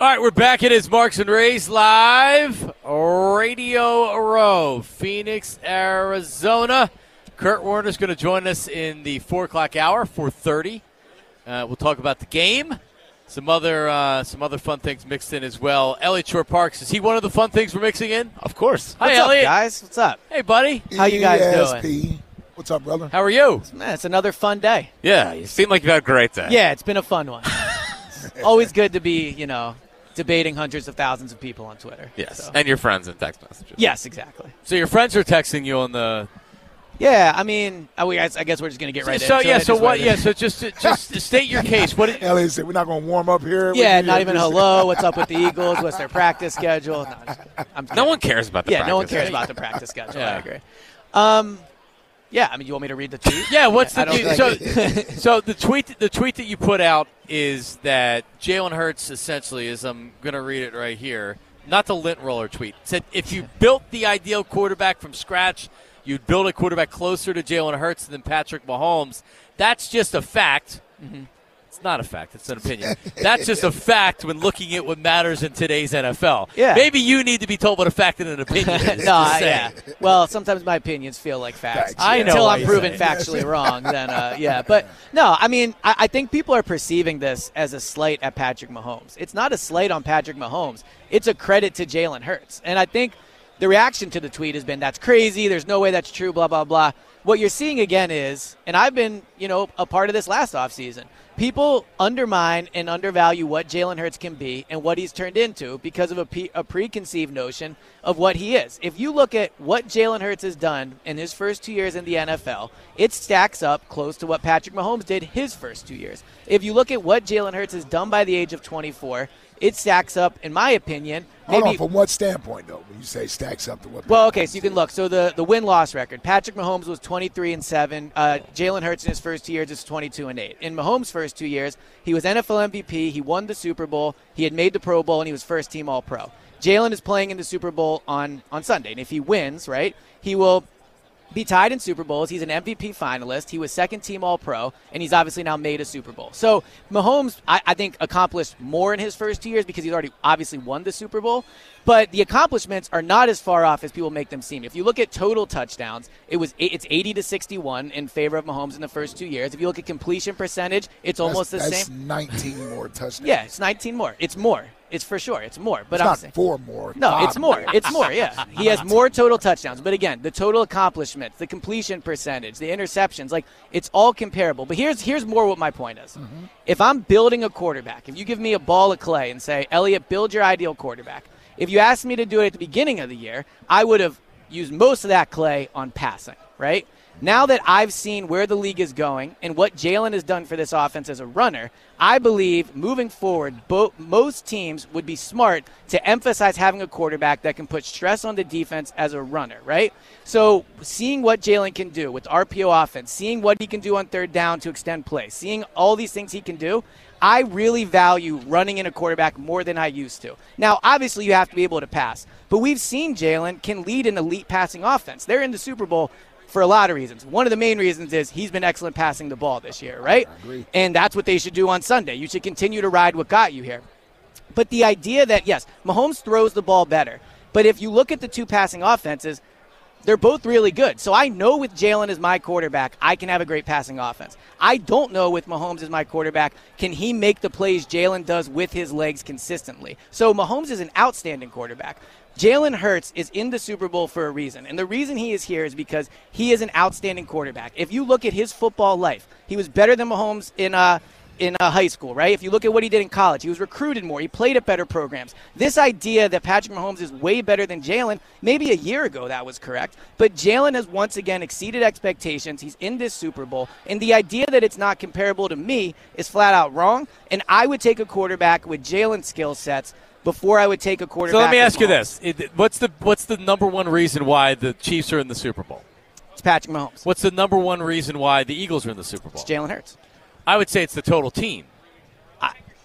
All right, we're back. It is Marks and Reese live, Radio Row, Phoenix, Arizona. Kurt Warner's going to join us in the four o'clock hour, four thirty. Uh, we'll talk about the game, some other uh, some other fun things mixed in as well. Eliot Shorr-Parks is he one of the fun things we're mixing in? Of course. Hi, What's Elliot. up, guys? What's up? Hey, buddy. How you guys ESP. doing? What's up, brother? How are you? Man, it's another fun day. Yeah, you seem like you've had a great day. Yeah, it's been a fun one. Always good to be, you know, debating hundreds of thousands of people on Twitter. Yes, So- and your friends in text messages. yes, exactly. So your friends are texting you on the. Yeah, I mean, I, we- I guess we're just gonna get right so into yeah. it. So Just what? Yeah. So just just state your case. What? Did, Elliot said we're not going to warm up here. Yeah, not even hello. What's up with the Eagles? What's their practice schedule? No, just- I'm No one cares about the Yeah, no one cares about the practice schedule. Yeah. I agree. Um, yeah, I mean, you want me to read the tweet? Yeah, what's I the don't so, so the tweet the tweet that you put out is that Jalen Hurts essentially is I'm going to read it right here, not the lint roller tweet. Said if you built the ideal quarterback from scratch, you'd build a quarterback closer to Jalen Hurts than Patrick Mahomes. That's just a fact. Mm-hmm. It's not a fact. It's an opinion. That's just a fact when looking at what matters in today's NFL. Yeah. Maybe you need to be told what a fact and an opinion is. no, I- yeah. Well, sometimes my opinions feel like facts. Facts, I know Until I'm proven say it. factually wrong, then uh, yeah. But no, I mean, I, I think people are perceiving this as a slight at Patrick Mahomes. It's not a slight on Patrick Mahomes. It's a credit to Jalen Hurts. And I think the reaction to the tweet has been, "That's crazy. There's no way that's true." Blah blah blah. What you're seeing again is, and I've been, you know, a part of this last offseason. People undermine and undervalue what Jalen Hurts can be and what he's turned into because of a, pe- a preconceived notion of what he is. If you look at what Jalen Hurts has done in his first two years in the NFL, it stacks up close to what Patrick Mahomes did his first two years. If you look at what Jalen Hurts has done by the age of 24, it stacks up, in my opinion, Hold maybe on, from what standpoint, though, when you say stacks up to what? well, okay, so you can look. So the, the win loss record: Patrick Mahomes was 23 and seven. Uh, Jalen Hurts in his first two years is 22 and eight. In Mahomes' first two years, he was NFL MVP. He won the Super Bowl. He had made the Pro Bowl, and he was first team All Pro. Jalen is playing in the Super Bowl on on Sunday, and if he wins, right, he will be tied in Super Bowls. He's an MVP finalist. He was second team All Pro, and he's obviously now made a Super Bowl. So Mahomes, I, I think, accomplished more in his first two years because he's already obviously won the Super Bowl. But the accomplishments are not as far off as people make them seem. If you look at total touchdowns, it was it's 80 to 61 in favor of Mahomes in the first two years. If you look at completion percentage, it's That's- almost the that's same. 19 more touchdowns. Yeah, it's 19 more. It's more. It's for sure. It's more. But it's I'm not saying, four more. no, five it's more. It's more, yeah. He has more total touchdowns. But again, the total accomplishments, the completion percentage, the interceptions, like it's all comparable. But here's here's more what my point is. Mm-hmm. If I'm building a quarterback, if you give me a ball of clay and say, Elliot, build your ideal quarterback. If you asked me to do it at the beginning of the year, I would have used most of that clay on passing, right? Now that I've seen where the league is going and what Jalen has done for this offense as a runner, I believe moving forward, bo- most teams would be smart to emphasize having a quarterback that can put stress on the defense as a runner, right? So seeing what Jalen can do with RPO offense, seeing what he can do on third down to extend play, seeing all these things he can do, I really value running in a quarterback more than I used to. Now, obviously, you have to be able to pass, but we've seen Jalen can lead an elite passing offense. They're in the Super Bowl for a lot of reasons. One of the main reasons is he's been excellent passing the ball this year, right? And that's what they should do on Sunday. You should continue to ride what got you here. But the idea that, yes, Mahomes throws the ball better. But if you look at the two passing offenses, They're both really good. So I know with Jalen as my quarterback, I can have a great passing offense. I don't know with Mahomes as my quarterback, can he make the plays Jalen does with his legs consistently? So Mahomes is an outstanding quarterback. Jalen Hurts is in the Super Bowl for a reason. And the reason he is here is because he is an outstanding quarterback. If you look at his football life, he was better than Mahomes in uh, in uh, high school, right? If you look at what he did in college, he was recruited more. He played at better programs. This idea that Patrick Mahomes is way better than Jalen, maybe a year ago that was correct, but Jalen has once again exceeded expectations. He's in this Super Bowl, and the idea that it's not comparable to me is flat out wrong. And I would take a quarterback with Jalen's skill sets before I would take a quarterback. So let me ask you this: What's the what's the number one reason why the Chiefs are in the Super Bowl? It's Patrick Mahomes. What's the number one reason why the Eagles are in the Super Bowl? It's Jalen Hurts. I would say it's the total team.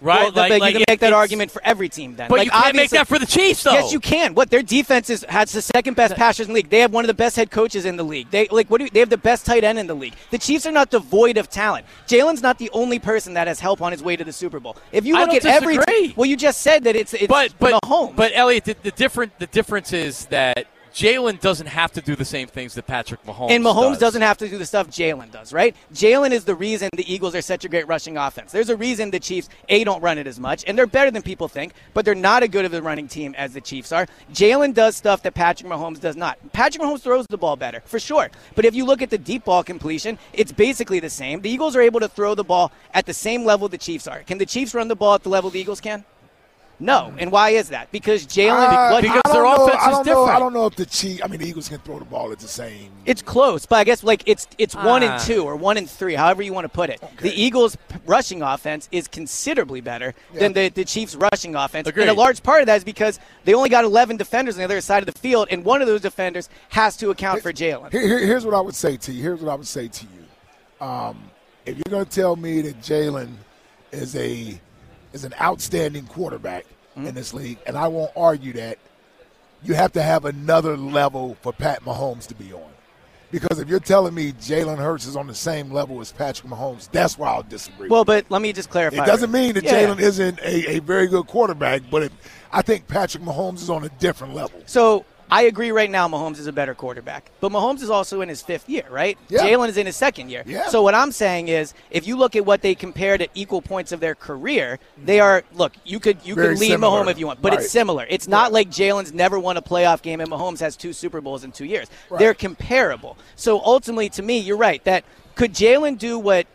Right? Well, Like- but like you can make that argument for every team then. But like, you can't make that for the Chiefs, though. Yes, you can. What their defense is has the second best passers in the league. They have one of the best head coaches in the league. They like what do you, they have the best tight end in the league. The Chiefs are not devoid of talent. Jalen's not the only person that has help on his way to the Super Bowl. If you look at every well, you just said that it's it's but but Mahomes. but Elliot, the, the different the difference is that Jalen doesn't have to do the same things that Patrick Mahomes does. and Mahomes does. doesn't have to do the stuff Jalen does, right? Jalen is the reason the Eagles are such a great rushing offense. There's a reason the Chiefs a don't run it as much, and they're better than people think, but they're not as good of a running team as the Chiefs are. Jalen does stuff that Patrick Mahomes does not. Patrick Mahomes throws the ball better for sure, but if you look at the deep ball completion, it's basically the same. The Eagles are able to throw the ball at the same level the Chiefs are. Can the Chiefs run the ball at the level the Eagles can? No, and why is that? Because Jalen, I- because their don't know- offense I is don't know, I don't know if the Chiefs. I mean, the Eagles can throw the ball at the same. It's close, but I guess like it's it's one Ah. and two or one and three, however you want to put it. The Eagles' rushing offense is considerably better than the, the Chiefs' rushing offense, Agreed. and a large part of that is because they only got 11 defenders on the other side of the field, and one of those defenders has to account for Jalen. Here, here- here's what I would say to you. Here's what I would say to you. Um, if you're going to tell me that Jalen is a is an outstanding quarterback Mm-hmm. in this league, and I won't argue that, you have to have another level for Pat Mahomes to be on. Because if you're telling me Jalen Hurts is on the same level as Patrick Mahomes, that's why I'll disagree. Well, but let me just clarify. It doesn't mean that Yeah. Jalen isn't a, a very good quarterback, but it, I think Patrick Mahomes is on a different level. So I agree right now Mahomes is a better quarterback. But Mahomes is also in his fifth year, right? Yeah. Jalen is in his second year. Yeah. So what I'm saying is if you look at what they compared at equal points of their career, they are look, you could you Very could lead similar. Mahomes if you want, but Right. it's similar. It's not like Jalen's never won a playoff game and Mahomes has two Super Bowls in two years. Right. They're comparable. So ultimately to me, you're right, that could Jalen do what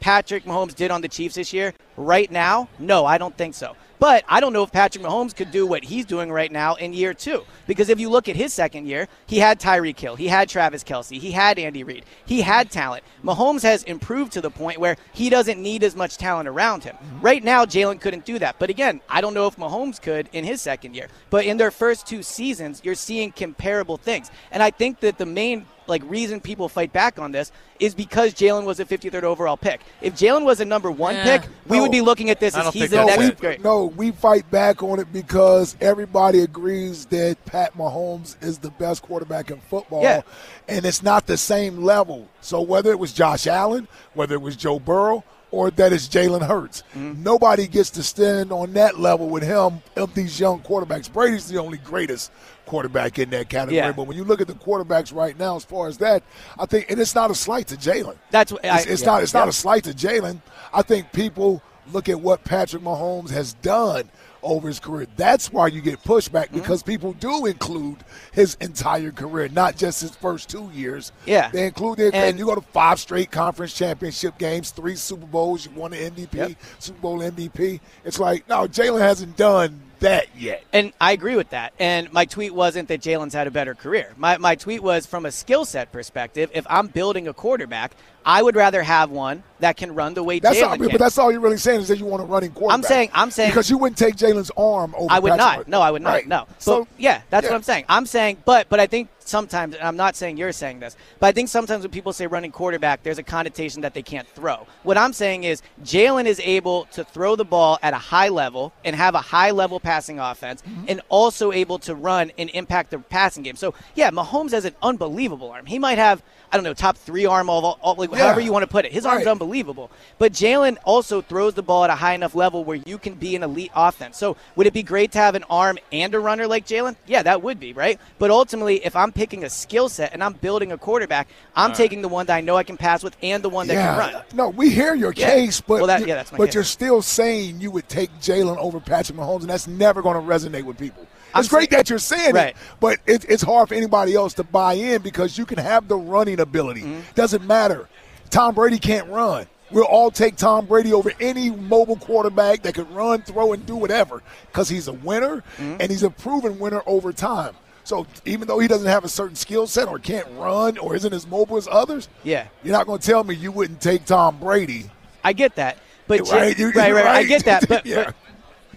Patrick Mahomes did on the Chiefs this year right now? No, I don't think so. But I don't know if Patrick Mahomes could do what he's doing right now in year two. Because if you look at his second year, he had Tyreek Hill, he had Travis Kelce, he had Andy Reid, he had talent. Mahomes has improved to the point where he doesn't need as much talent around him. Mm-hmm. Right now, Jalen couldn't do that. But again, I don't know if Mahomes could in his second year. But in their first two seasons, you're seeing comparable things. And I think that the main like reason people fight back on this is because Jalen was a 53rd overall pick. If Jalen was a number one Yeah. pick, we No. would be looking at this as he's the that's next it. great. No, we fight back on it because everybody agrees that Pat Mahomes is the best quarterback in football. Yeah. And it's not the same level. So whether it was Josh Allen, whether it was Joe Burrow, or that it's Jalen Hurts, Mm-hmm. nobody gets to stand on that level with him of these young quarterbacks. Brady's the only greatest quarterback in that category. Yeah. But when you look at the quarterbacks right now, as far as that, I think, and it's not a slight to Jalen. That's what I, It's, it's yeah. not. It's Yeah. not a slight to Jalen. I think people look at what Patrick Mahomes has done over his career. That's why you get pushback Mm-hmm. because people do include his entire career, not just his first two years. Yeah. they include it. And- And you go to five straight conference championship games, three Super Bowls, you won the MVP, Yep. Super Bowl MVP. It's like no, Jalen hasn't done that yet. And I agree with that. And my tweet wasn't that Jalen's had a better career. My, my tweet was from a skill set perspective. If I'm building a quarterback, I would rather have one that can run the way That's all, Jalen can. but that's all you're really saying is that you want a running quarterback. I'm saying- I'm saying- because you wouldn't take Jalen's arm over. I would Patrick not. No, I would not. Right. No. So but, yeah, that's yeah. what I'm saying. I'm saying, but but I think sometimes, and I'm not saying you're saying this, but I think sometimes when people say running quarterback, there's a connotation that they can't throw. What I'm saying is Jalen is able to throw the ball at a high level and have a high level passing offense, Mm-hmm. and also able to run and impact the passing game. So yeah, Mahomes has an unbelievable arm. He might have. I don't know, top three arm, all, all, like, Yeah. however you want to put it. His arm's Right. unbelievable. But Jalen also throws the ball at a high enough level where you can be an elite offense. So would it be great to have an arm and a runner like Jalen? Yeah, that would be, right? But ultimately, if I'm picking a skill set and I'm building a quarterback, I'm taking the one that I know I can pass with and the one that yeah. can run. No, we hear your Yeah. case, but Well, that- you- yeah, that's my but case. you're still saying you would take Jalen over Patrick Mahomes, and that's never going to resonate with people. I'm It's great saying- that you're saying Right. it, but it, it's hard for anybody else to buy in because you can have the running ability. Mm-hmm. Doesn't matter. Tom Brady can't run. We'll all take Tom Brady over any mobile quarterback that can run, throw, and do whatever because he's a winner Mm-hmm. and he's a proven winner over time. So even though he doesn't have a certain skill set or can't run or isn't as mobile as others, Yeah. you're not going to tell me you wouldn't take Tom Brady. I get that. But Right, you- right, right, you're I get that. But, Yeah.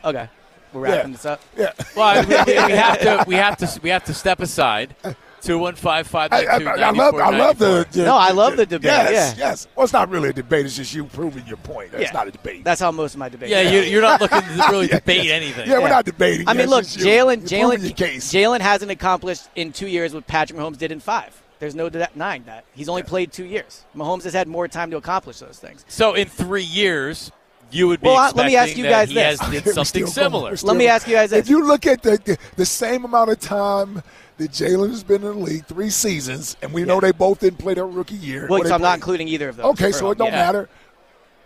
but okay. We're wrapping Yeah. this up. Yeah. Well, I we, we have to we have to we have to step aside. Two one five five I, nine I, two I love, I love the, the- No, I love the debate, Yes, yeah. yes. Well, it's not really a debate. It's just you proving your point. It's Yeah. not a debate. That's how most of my debates. Yeah, are. you, you're not looking to really debate anything. yeah, we're Yeah. not debating. I mean, It's look, just you- Jalen, you're proving Jalen, your case. Jalen hasn't accomplished in two years what Patrick Mahomes did in five. There's no denying that. He's only played two years. Mahomes has had more time to accomplish those things. So in three years, you would be Well, expecting let me ask you that guys he this. has did something similar. Still Let me ask you guys this. If you look at the, the the same amount of time that Jalen has been in the league, three seasons, and we know they both didn't play their rookie year. Well, so I'm not including either of those. Okay, so it don't yeah. matter.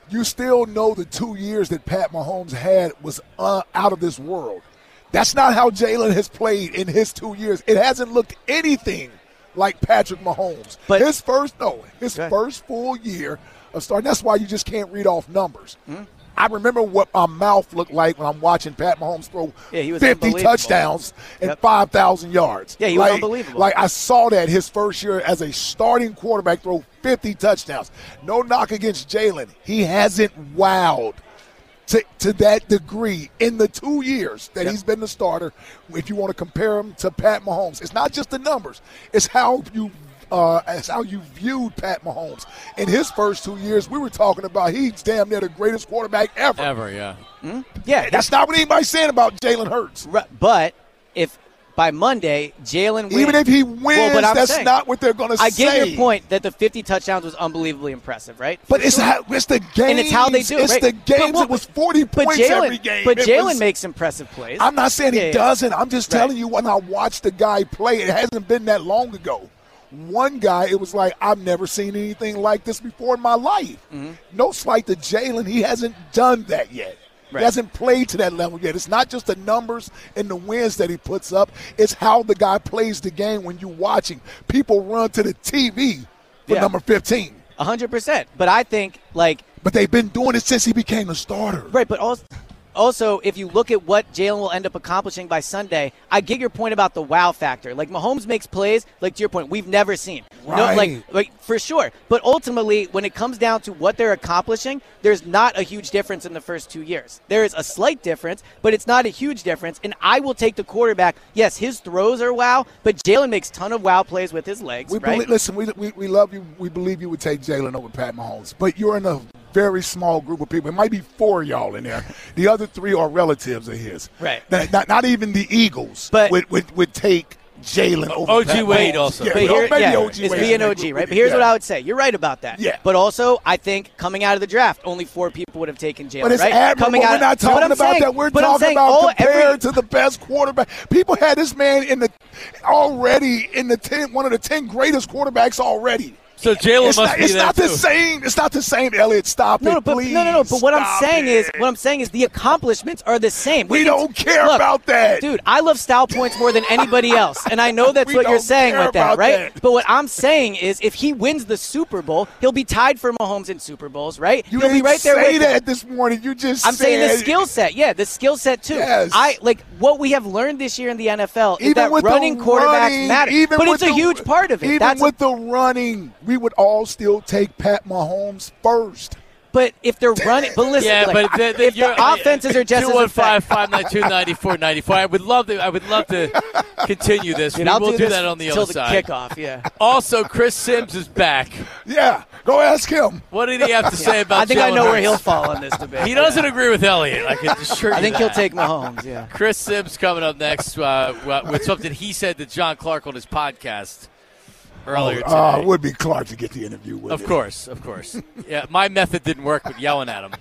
You still know the two years that Pat Mahomes had was uh, out of this world. That's not how Jalen has played in his two years. It hasn't looked anything like Patrick Mahomes. But- his first, no, his Go first full year of starting. That's why you just can't read off numbers. Hmm? I remember what my mouth looked like when I'm watching Pat Mahomes throw Yeah, he was 50 touchdowns and Yep. 5,000 yards. Yeah, he was unbelievable. Like I saw that his first year as a starting quarterback throw 50 touchdowns. No knock against Jalen. He hasn't wowed to, to that degree in the two years that Yep. he's been the starter. If you want to compare him to Pat Mahomes, it's not just the numbers. It's how you uh, it's how you viewed Pat Mahomes. In his first two years, we were talking about he's damn near the greatest quarterback ever. Ever, yeah. Yeah, That's not what anybody's saying about Jalen Hurts. Right, But if by Monday Jalen wins, Even if he wins, Well, but I'm that's saying- not what they're going to say. I get your point that the 50 touchdowns was unbelievably impressive, right? But it's how, it's the game. and it's how they do it. It's right? the games. But, it was 40 but points Jalen, every game. But Jalen makes impressive plays. I'm not saying he Yeah, yeah. doesn't. I'm just Right. telling you when I watched the guy play, it hasn't been that long ago. One guy, it was like, I've never seen anything like this before in my life. Mm-hmm. No slight to Jalen. He hasn't done that yet. Right. He hasn't played to that level yet. It's not just the numbers and the wins that he puts up, it's how the guy plays the game when you're watching. People run to the TV for Yeah. number 15. 100%. But I think, like, But they've been doing it since he became a starter. Right, but also, also if you look at what Jalen will end up accomplishing by Sunday, I get your point about the wow factor. Like Mahomes makes plays, like to your point, we've never seen. No, like, like for sure. But ultimately, when it comes down to what they're accomplishing, there's not a huge difference in the first two years. There is a slight difference, but it's not a huge difference. And I will take the quarterback. Yes, his throws are wow, but Jalen makes ton of wow plays with his legs. We right? believe, listen, we, we, we love you. We believe you would take Jalen over Pat Mahomes, but you're in a very small group of people. It might be four of y'all in there. The other three are relatives of his. Right. Not, not, not even the Eagles But- would, would, would take Jalen over OG Pat Wade Mahomes. also. Yeah, But here, maybe yeah, OG it's being OG, right? But here's what I would say. You're right about that. Yeah. But also, I think coming out of the draft, only four people would have taken Jalen. But it's right? admirable. Coming We're not talking about saying- that. We're talking saying about all- compared every- to the best quarterback. People had this man in the already in the ten, one of the ten greatest quarterbacks already. So Jalen It's must not, be it's there not too. the same. It's not the same. Elliot, stop No, it, no, but please. no, no, no. But what I'm saying is, what I'm saying is, the accomplishments are the same. We can- don't care Look, about that. dude. I love style points more than anybody else, and I know that's what you're saying care with that, right? that. But what I'm saying is, if he wins the Super Bowl, he'll be tied for Mahomes in Super Bowls, right? You he'll be didn't right there say with that this morning. You just I'm saying the skill set, yeah, the skill set too. Yes. I like what we have learned this year in the NFL is Even that with running quarterbacks running, matter, even but it's a huge part of it. Even That's with the running, we would all still take Pat Mahomes first. but if they're running, but listen, Yeah, like, but the, the, if the offenses are just as two one five effective. five nine two ninety four ninety four. I would love to. I would love to continue this. Dude, we I'll will do, do that on the till other the side. kickoff. Yeah, Also, Chris Sims is back. Yeah, go ask him. What did he have to say about? I think I Jalen know where he'll fall in this debate. He doesn't agree with Elliott. I can assure you. I think he'll take Mahomes. Yeah. Chris Sims coming up next uh, with something he said to John Clark on his podcast earlier today. Uh, it would be Clark to get the interview with Of him. course, of course. Yeah, my method didn't work with yelling at him.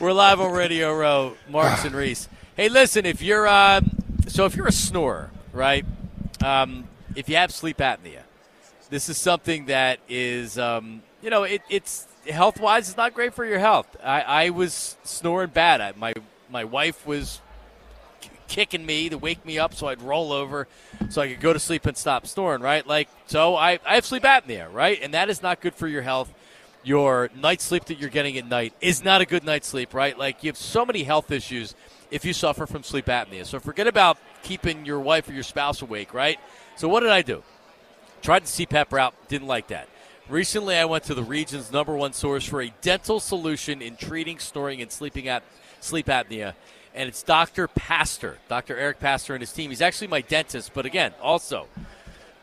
We're live on Radio Row, Marks and Reese. Hey, listen, if you're uh, so if you're a snorer right? Um, if you have sleep apnea, this is something that is, um, you know, it, it's health wise, it's not great for your health. I, I was snoring bad. I, my my wife was kicking me to wake me up so I'd roll over so I could go to sleep and stop snoring, right? Like, so I, I have sleep apnea, right? And that is not good for your health. Your night sleep that you're getting at night is not a good night's sleep, right? Like, you have so many health issues if you suffer from sleep apnea. So forget about keeping your wife or your spouse awake, right? So what did I do? Tried the CPAP route, didn't like that. Recently, I went to the region's number one source for a dental solution in treating snoring and sleeping ap- sleep apnea, and it's Dr. Paster, Dr. Eric Paster and his team. He's actually my dentist, but again, also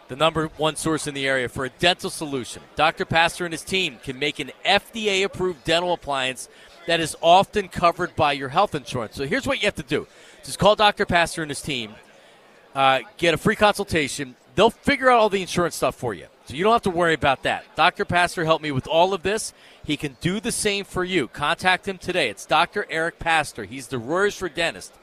the number one source in the area for a dental solution. Dr. Paster and his team can make an FDA approved dental appliance that is often covered by your health insurance. So here's what you have to do just call Dr. Paster and his team, uh, get a free consultation. They'll figure out all the insurance stuff for you. So you don't have to worry about that. Dr. Paster helped me with all of this. He can do the same for you. Contact him today. It's Dr. Eric Paster. He's the Royersford dentist.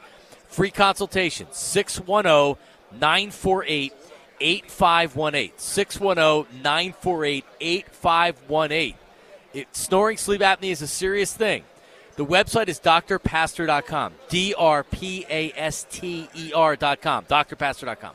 Free consultation 610 948 8518. 610 948 8518. Snoring sleep apnea is a serious thing. The website is drpaster.com. D R P A S T E R.com. Drpaster.com.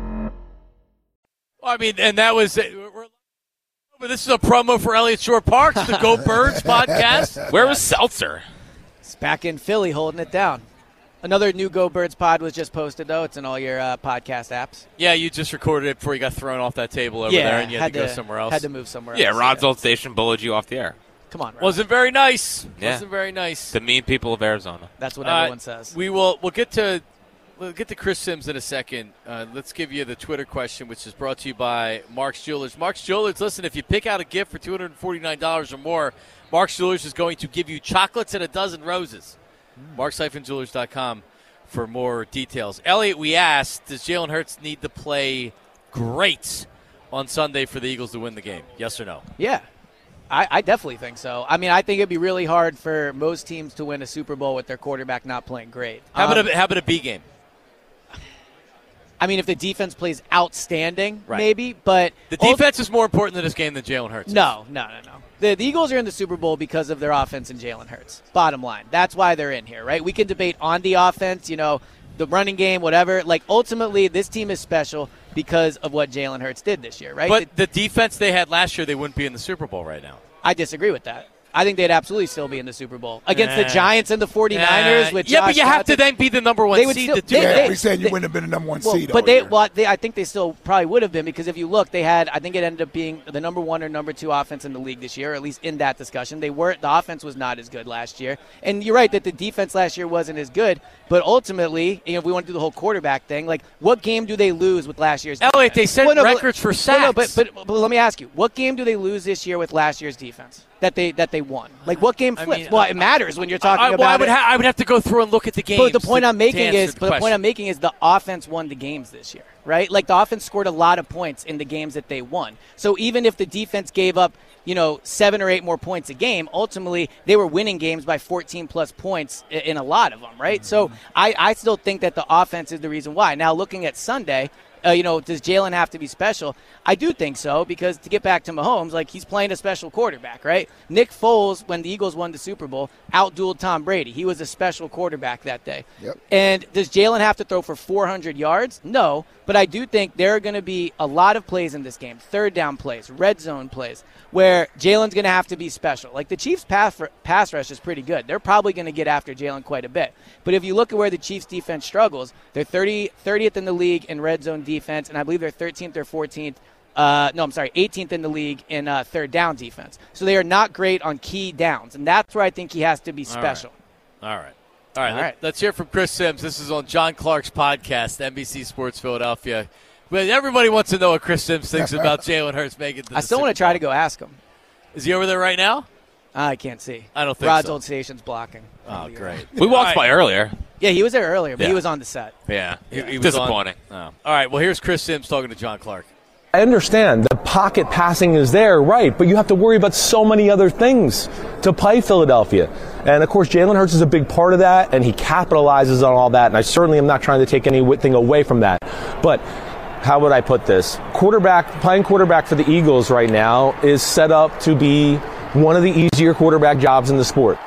I mean, and that was. We're, but this is a promo for Eliot Shorr-Parks, the Go Birds podcast. Where was Seltzer? It's back in Philly holding it down. Another new Go Birds pod was just posted, though. It's in all your uh, podcast apps. Yeah, you just recorded it before you got thrown off that table over yeah, there, and you had, had to, go somewhere else. Had to move somewhere Yeah, else. Rod's old station bullied you off the air. Come on, Rod. Wasn't very nice. Yeah. Wasn't very nice. The mean people of Arizona. That's what Uh, everyone says. We will. We'll get to. We'll get to Chris Sims in a second. Uh, let's give you the Twitter question, which is brought to you by Mark's Jewelers. Mark's Jewelers. Listen, if you pick out a gift for two hundred and forty nine dollars or more, Mark's Jewelers is going to give you chocolates and a dozen roses. Marks-Jewelers.com for more details. Elliot, we asked, does Jalen Hurts need to play great on Sunday for the Eagles to win the game? Yes or no? Yeah. I, I definitely think so. I mean, I think it'd be really hard for most teams to win a Super Bowl with their quarterback not playing great. How about Um, a, how about a B game? I mean, if the defense plays outstanding, Right. maybe, but The defense is more important in this game than Jalen Hurts. No, no, no, no. The, the Eagles are in the Super Bowl because of their offense and Jalen Hurts. Bottom line. That's why they're in here, right? We can debate on the offense, you know, the running game, whatever. Like, ultimately, this team is special because of what Jalen Hurts did this year, right? But the defense they had last year, they wouldn't be in the Super Bowl right now. I disagree with that. I think they'd absolutely still be in the Super Bowl against the Giants and the 49ers Uh, with yeah, Josh but you have to then be the number one They would seed still- to do they- that. Yeah, they- we said you they- wouldn't have been the number one Well, seed. but they, year. well, they, I think they still probably would have been because if you look, they had, I think it ended up being the number one or number two offense in the league this year, or at least in that discussion. They weren't. The offense was not as good last year, and you're right that the defense last year wasn't as good. But ultimately, you know, if we want to do the whole quarterback thing, like what game do they lose with last year's? Elliot, defense? they set Well, no, but- records for well, no, but, sacks. but but let me ask you, what game do they lose this year with last year's defense? That they that they won? Like what game I flipped? mean, well, it matters when you're talking I, well, about I would, ha- I would have to go through and look at the games. But the point to- I'm making is, answer but the point. I'm making is the offense won the games this year, right? Like the offense scored a lot of points in the games that they won. So even if the defense gave up, you know, seven or eight more points a game, ultimately they were winning games by 14 plus points i- in a lot of them, right? So mm-hmm. I, I still think that the offense is the reason why. Now looking at Sunday. Uh, you know, does Jalen have to be special? I do think so because to get back to Mahomes, like he's playing a special quarterback, right? Nick Foles, when the Eagles won the Super Bowl, outdueled Tom Brady. He was a special quarterback that day. Yep. And does Jalen have to throw for 400 yards? No, but I do think there are going to be a lot of plays in this game, third down plays, red zone plays, where Jalen's going to have to be special. Like the Chiefs' pass, pass rush is pretty good. They're probably going to get after Jalen quite a bit. But if you look at where the Chiefs' defense struggles, they're 30, 30th in the league in red zone defense, and I believe they're 13th or 14th uh, no, I'm sorry, 18th in the league in uh, third down defense. So they are not great on key downs, and that's where I think he has to be special. All right. All right. All right, All right. Let's hear from Chris Sims. This is on John Clark's podcast, NBC Sports Philadelphia. But everybody wants to know what Chris Sims thinks about Jalen Hurts making. I still want to try to go ask him. Is he over there right now? I can't see. I don't think Rod's so. old station's blocking. Oh, great. We walked All right. by earlier. Yeah, he was there earlier, but he was on the set. Yeah, He- he was on- disappointing. Oh. All right. Well, here's Chris Sims talking to John Clark. I understand the pocket passing is there, right? But you have to worry about so many other things to play Philadelphia. And of course, Jalen Hurts is a big part of that, and he capitalizes on all that. And I certainly am not trying to take anything away from that. But how would I put this? Quarterback, playing quarterback for the Eagles right now is set up to be one of the easier quarterback jobs in the sport.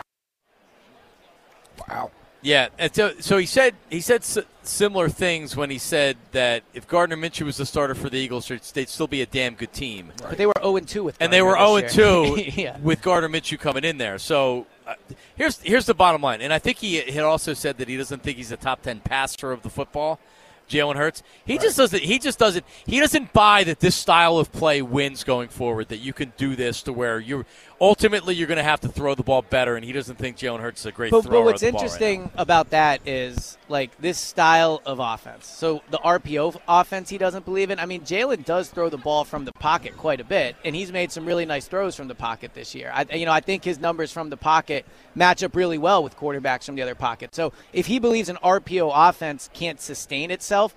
Yeah, and so, so he said he said s- similar things when he said that if Gardner Minshew was the starter for the Eagles, they'd still be a damn good team. But they were 0 2 with and they were zero this and two yeah. with Gardner Minshew coming in there. So uh, here's here's the bottom line, and I think he had also said that he doesn't think he's a top ten passer of the football. Jalen Hurts, he just doesn't. He just doesn't. He doesn't buy that this style of play wins going forward. That you can do this to where you're ultimately you're going to have to throw the ball better, and he doesn't think Jalen Hurts is a great But, thrower. but what's of the ball right interesting about that is like this style of offense. So the RPO offense, he doesn't believe in. I mean, Jalen does throw the ball from the pocket quite a bit, and he's made some really nice throws from the pocket this year. I, you know, I think his numbers from the pocket match up really well with quarterbacks from the other pocket. So if he believes an RPO offense can't sustain itself.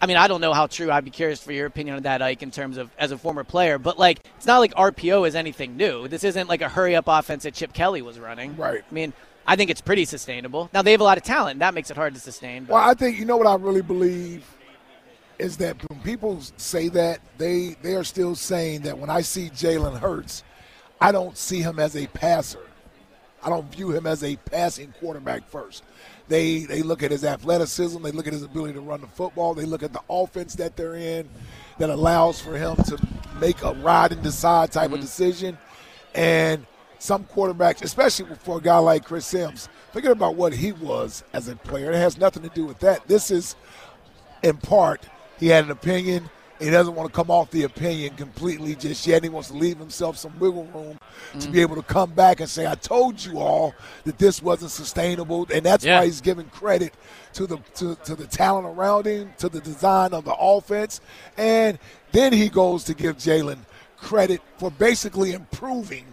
I mean, I don't know how true. I'd be curious for your opinion on that, Ike, in terms of as a former player. But like, it's not like RPO is anything new. This isn't like a hurry up offense that Chip Kelly was running. Right. I mean, I think it's pretty sustainable. Now they have a lot of talent. and That makes it hard to sustain. But Well, I think you know what I really believe is that when people say that they they are still saying that when I see Jalen Hurts, I don't see him as a passer. I don't view him as a passing quarterback first. They they look at his athleticism, they look at his ability to run the football, they look at the offense that they're in that allows for him to make a ride and decide type of mm-hmm. decision. And some quarterbacks, especially for a guy like Chris Sims, forget about what he was as a player. It has nothing to do with that. This is in part, he had an opinion. He doesn't want to come off the opinion completely just yet. He wants to leave himself some wiggle room to be able to come back and say, I told you all that this wasn't sustainable. And that's Yeah. why he's giving credit to the to, to the talent around him, to the design of the offense. And then he goes to give Jalen credit for basically improving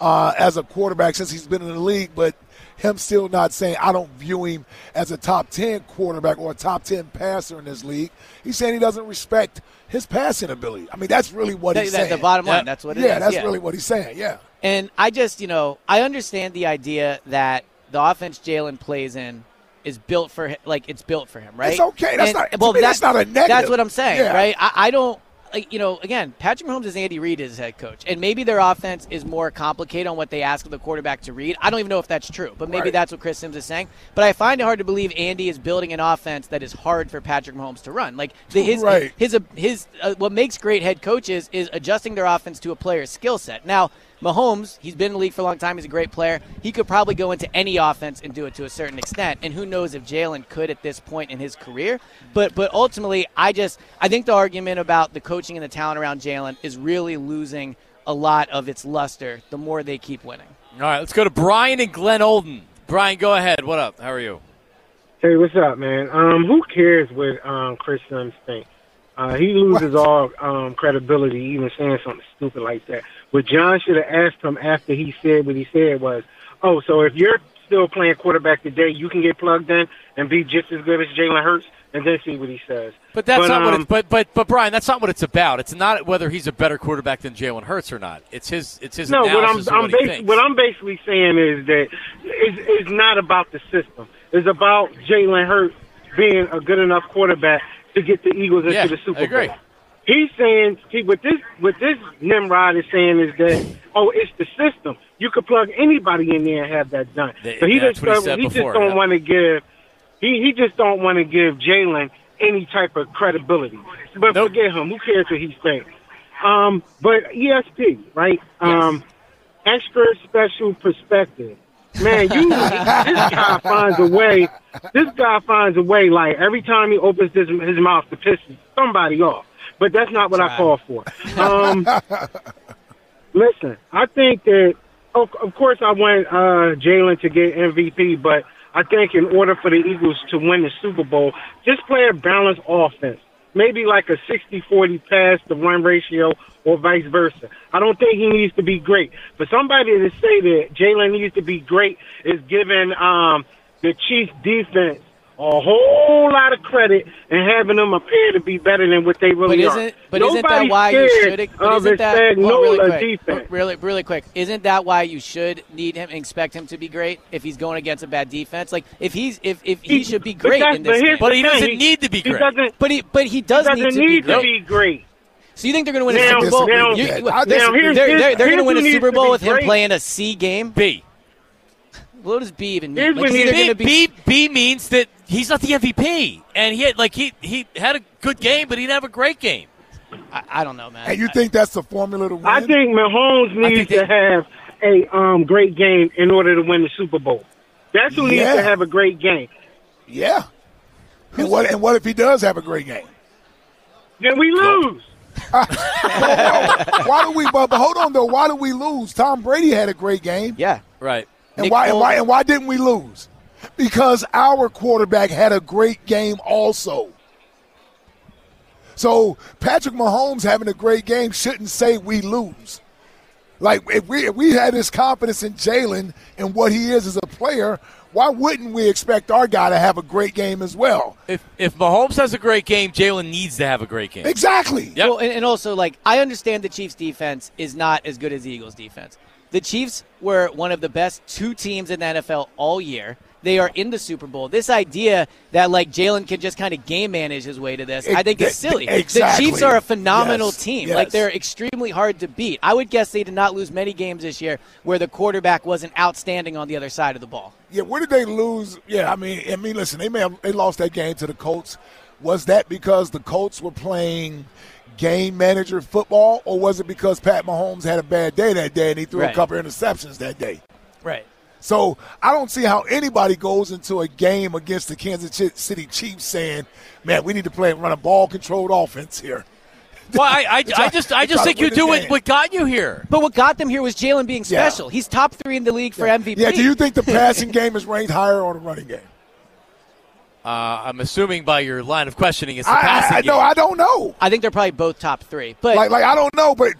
uh, as a quarterback since he's been in the league, but him still not saying I don't view him as a top 10 quarterback or a top 10 passer in this league. He's saying he doesn't respect his passing ability. I mean, that's really what That- he's that- saying. the bottom line, Yeah. that's what it is. yeah, that's yeah. really what he's saying. Yeah. And I just, you know, I understand the idea that the offense Jalen plays in is built for hi- like it's built for him, right? It's okay. That's And- not- well, me, that's not a negative. That's what I'm saying, Yeah. right? I, I don't. Like, you know, again, Patrick Mahomes is Andy Reid as head coach, and maybe their offense is more complicated on what they ask of the quarterback to read. I don't even know if that's true, but maybe Right. that's what Chris Sims is saying. But I find it hard to believe Andy is building an offense that is hard for Patrick Mahomes to run. Like the, his Right. his his uh, what makes great head coaches is adjusting their offense to a player's skill set. Now, Mahomes, he's been in the league for a long time. He's a great player. He could probably go into any offense and do it to a certain extent. And who knows if Jalen could at this point in his career. But but ultimately, I just I think the argument about the coaching and the talent around Jalen is really losing a lot of its luster the more they keep winning. All right, let's go to Brian and Glenolden. Brian, go ahead. What up? How are you? Hey, what's up, man? Um, who cares what um, Chris Sims think? Uh, he loses all um, credibility even saying something stupid like that. What John should have asked him after he said what he said was, "Oh, so if you're still playing quarterback today, you can get plugged in and be just as good as Jalen Hurts, and then see what he says." But that's not what um, it's. But but but Brian, that's not what it's about. It's not whether he's a better quarterback than Jalen Hurts or not. It's his. It's his no, what I'm, I'm what basi- what I'm basically saying is that it's, it's not about the system. It's about Jalen Hurts being a good enough quarterback to get the Eagles into Yeah, the Super I agree. Bowl. He's saying he what this what this Nimrod is saying is that oh it's the system. You could plug anybody in there and have that done. Th- So he just he he just don't yeah. want to give he he just don't want to give Jalen any type of credibility. But forget him. Who cares what he thinks? Um, but ESP, right? Um, extra special perspective. Man, you this guy finds a way. This guy finds a way. Like every time he opens his, his mouth to piss somebody off. But that's not what I call for. Um, listen, I think that of, of course I want uh, Jalen to get MVP, but I think in order for the Eagles to win the Super Bowl, just play a balanced offense. Maybe like a 60-40 pass to run ratio or vice versa. I don't think he needs to be great. For somebody to say that Jalen needs to be great is giving um, the Chiefs defense a whole lot of credit and having them appear to be better than what they really But are. isn't but isn't that why you should? But of isn't that well, oh, really quick, defense. really really quick? Isn't that why you should need him and expect him to be great if he's going against a bad defense? Like if he's if if he, He- should be great that's- in but this here's game. the thing, he- he doesn't- But he but he does he need doesn't to need be to be great. So you think they're going to win Now- a Super Bowl? now- You- now they're here's- they're, here's- they're, going to win a Super Bowl be with him playing a C game. B. What does B even mean? Like, what he's needs either to gonna B, B B means that he's not the MVP, and he had, like he he had a good game, but he didn't have a great game. I, I don't know, man. And you think that's the formula to win? I think Mahomes needs to have a um, great game in order to win the Super Bowl. That's who needs to have a great game. Yeah. And what and what if he does have a great game? Then we lose. why do we? But, but hold on though. Why do we lose? Tom Brady had a great game. Yeah. Right. And Nick why? And why? And why didn't we lose? Because our quarterback had a great game also. So Patrick Mahomes having a great game shouldn't say we lose. Like if we if we had this confidence in Jalen and what he is as a player, why wouldn't we expect our guy to have a great game as well? If if Mahomes has a great game, Jalen needs to have a great game. Exactly. Well, and, and also, like, I understand the Chiefs' defense is not as good as the Eagles' defense. The Chiefs were one of the best two teams in the NFL all year. They are in the Super Bowl. This idea that like Jalen can just kind of game manage his way to this, I think is silly. Exactly. The Chiefs are a phenomenal Yes, team. yes. Like they're extremely hard to beat. I would guess they did not lose many games this year where the quarterback wasn't outstanding on the other side of the ball. Yeah, where did they lose? Yeah, I mean, I mean, listen, they may have they lost that game to the Colts. Was that because the Colts were playing game manager football, or was it because Pat Mahomes had a bad day that day and he threw Right. a couple interceptions that day? Right. So I don't see how anybody goes into a game against the Kansas City Chiefs saying, "Man, we need to play and run a ball controlled offense here." Well, I I, Try- I just I just think you do what, what got you here. But what got them here was Jalen being Yeah. special. He's top three in the league for MVP. Yeah, do you think the passing game is ranked higher on the running game? Uh, I'm assuming by your line of questioning, it's the I, passing I, I game. no, I don't know. I think they're probably both top three. But like, like I don't know, but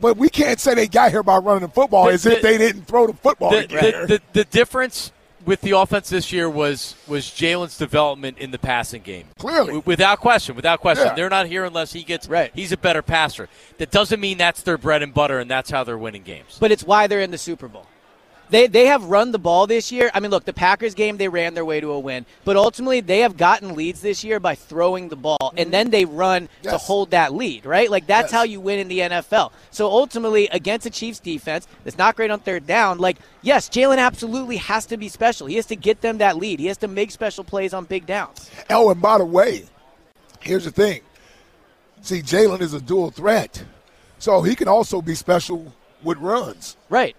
but we can't say they got here by running the football The- as if they didn't throw the football the, to get here. the, the, the difference with the offense this year was was Jalen's development in the passing game. Clearly. W- without question, without question, Yeah. they're not here unless he gets. Right. He's a better passer. That doesn't mean that's their bread and butter and that's how they're winning games. but it's why they're in the Super Bowl. They, they have run the ball this year. I mean, look, the Packers game, they ran their way to a win. But ultimately, they have gotten leads this year by throwing the ball, and then they run to hold that lead, right? Like, that's Yes. how you win in the NFL. So ultimately, against a Chiefs defense that's not great on third down, like, yes, Jalen absolutely has to be special. He has to get them that lead, he has to make special plays on big downs. oh, and by the way, here's the thing. See, Jalen is a dual threat, so he can also be special with runs. Right.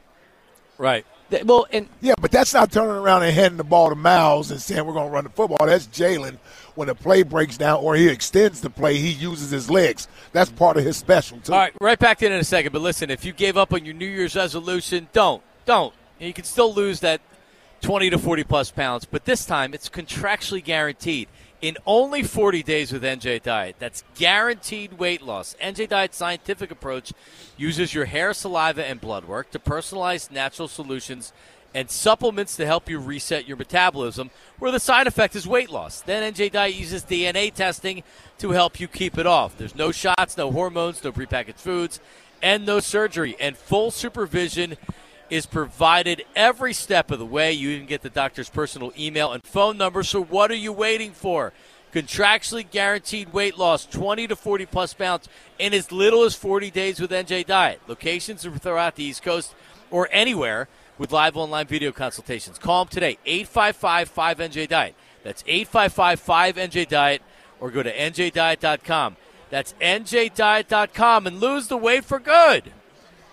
Right. Th- Well, and Yeah, but that's not turning around and handing the ball to Miles and saying we're going to run the football. That's Jalen. When the play breaks down or he extends the play, he uses his legs. That's part of his special too. All right, right back in in a second. But listen, if you gave up on your New Year's resolution, don't, don't. You can still lose that twenty to forty plus pounds, but this time it's contractually guaranteed. In only 40 days with NJ Diet. That's guaranteed weight loss. NJ Diet's scientific approach uses your hair, saliva, and blood work to personalize natural solutions and supplements to help you reset your metabolism, where the side effect is weight loss. Then NJ Diet uses DNA testing to help you keep it off. There's no shots, no hormones, no prepackaged foods, and no surgery. And full supervision is provided every step of the way. You even get the doctor's personal email and phone number. So what are you waiting for? Contractually guaranteed weight loss, 20 to 40 plus pounds in as little as 40 days with NJ Diet. Locations are throughout the East Coast or anywhere with live online video consultations. Call them today, 855 5NJ Diet. That's 855 5NJ Diet or go to njdiet.com. That's njdiet.com and lose the weight for good.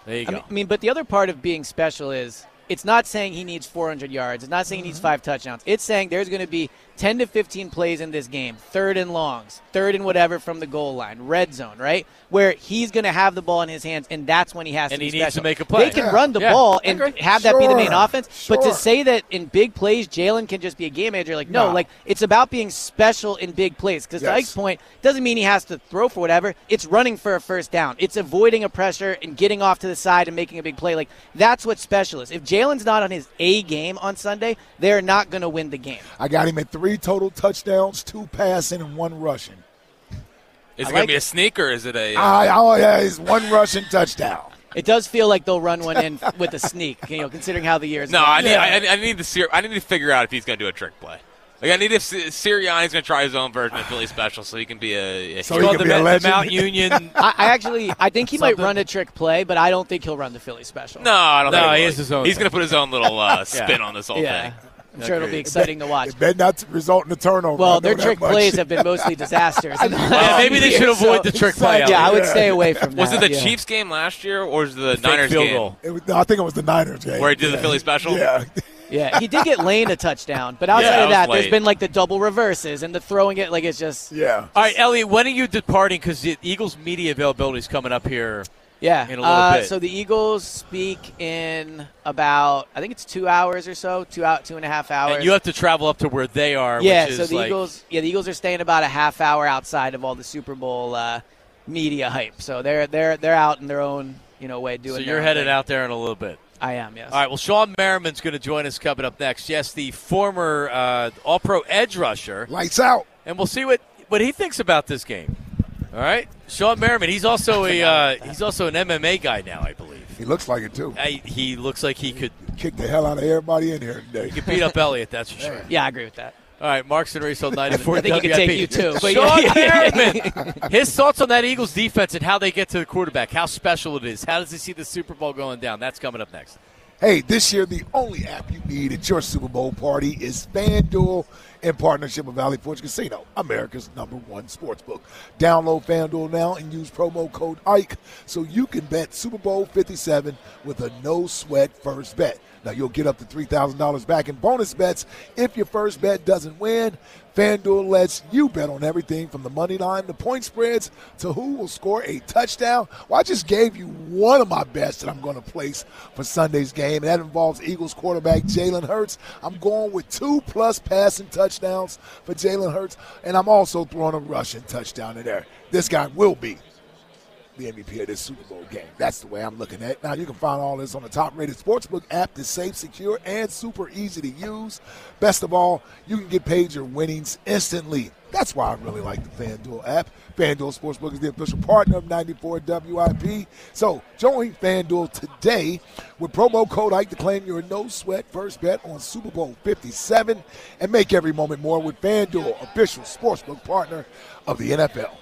There you I go. mean, I mean, but the other part of being special is it's not saying he needs 400 yards. It's not saying he needs mm-hmm. five touchdowns. It's saying there's going to be 10 to 15 plays in this game, third and longs, third and whatever from the goal line, red zone, right? Where he's going to have the ball in his hands, and that's when he has And to he be needs to make a play. They can Yeah. run the Yeah. ball and agree. have that be the main Sure. offense, but to say that in big plays, Jalen can just be a game manager, like no, No. like it's about being special in big plays. Because Yes. to Ike's point, doesn't mean he has to throw for whatever. It's running for a first down. It's avoiding a pressure and getting off to the side and making a big play. Like that's what special is. If Jalen's not on his A game on Sunday, they're not going to win the game. I got him at three total touchdowns, two passing and one rushing. Is I it going like to be it. a sneak or is it a. Uh, I, oh yeah, it's one rushing touchdown. It does feel like they'll run one in with a sneak, you know, considering how the years. no, go. I need, Yeah. I, I need to ser- I need to figure out if he's going to do a trick play. Like I need if Si- Sirianni's going to try his own version of Philly Special, so he can be a. a So he can the, be a the legend. Mount Union. I, I actually, I think he might run a trick play, but I don't think he'll run the Philly special. no, I don't No, think he will. has his own He's going to put his own little uh, spin on this whole yeah, thing. I'm sure it'll be Agreed. exciting to watch. It better not result in a turnover. Well, their trick plays have been mostly disasters. Yeah, maybe they should avoid so- the trick play. Yeah, I would stay away from Was that. it the yeah. Chiefs game last year, or was it the Fake Niners field game goal. It was, no, I think it was the Niners game. where he did the Philly Special? Yeah. Yeah, he did get Lane a touchdown, but outside Yeah, that of that, there's been like the double reverses and the throwing it like it's just Yeah. All right, Eliot, when are you departing? Because the Eagles' media availability is coming up here. Yeah. in a little uh, bit. So the Eagles speak in about I think it's two hours or so, two out two and a half hours. And you have to travel up to where they are. yeah, which so the like, Eagles, yeah, the Eagles are staying about a half hour outside of all the Super Bowl uh, media hype. So they're they're they're out in their own you know way doing. So you're headed thing. out there in a little bit. I am. Yes. All right. Well, Shawne Merriman's going to join us coming up next. Yes, the former uh, All-Pro edge rusher, Lights out. and we'll see what what he thinks about this game. All right, Shawne Merriman. He's also a uh, he's also an MMA guy now, I believe. He looks like it too. I, he looks like he could Kick the hell out of everybody in here today. he could beat up Eliot. That's for sure. Yeah, I agree with that. All right, Marks and Reese on ninety four. I think he could take you too. But Shawne. Merriman. His thoughts on that Eagles defense and how they get to the quarterback, how special it is. How does he see the Super Bowl going down? That's coming up next. Hey, this year the only app you need at your Super Bowl party is FanDuel in partnership with Valley Forge Casino, America's number one sportsbook. Download FanDuel now and use promo code IKE so you can bet Super Bowl 57 with a no sweat first bet. Now you'll get up to $3,000 back in bonus bets if your first bet doesn't win. FanDuel lets you bet on everything from the money line to point spreads to who will score a touchdown. Well, I just gave you one of my bets that I'm going to place for Sunday's game, and that involves Eagles quarterback Jalen Hurts. I'm going with two plus passing touchdowns for Jalen Hurts, and I'm also throwing a rushing touchdown in there. This guy will be the MVP of this Super Bowl game. That's the way I'm looking at it. Now, you can find all this on the top rated sportsbook app that's safe, secure, and super easy to use. Best of all, you can get paid your winnings instantly. That's why I really like the FanDuel app. FanDuel Sportsbook is the official partner of 94 WIP. So join FanDuel today with promo code IKE to claim your no sweat first bet on Super Bowl 57 and make every moment more with FanDuel, official sportsbook partner of the NFL.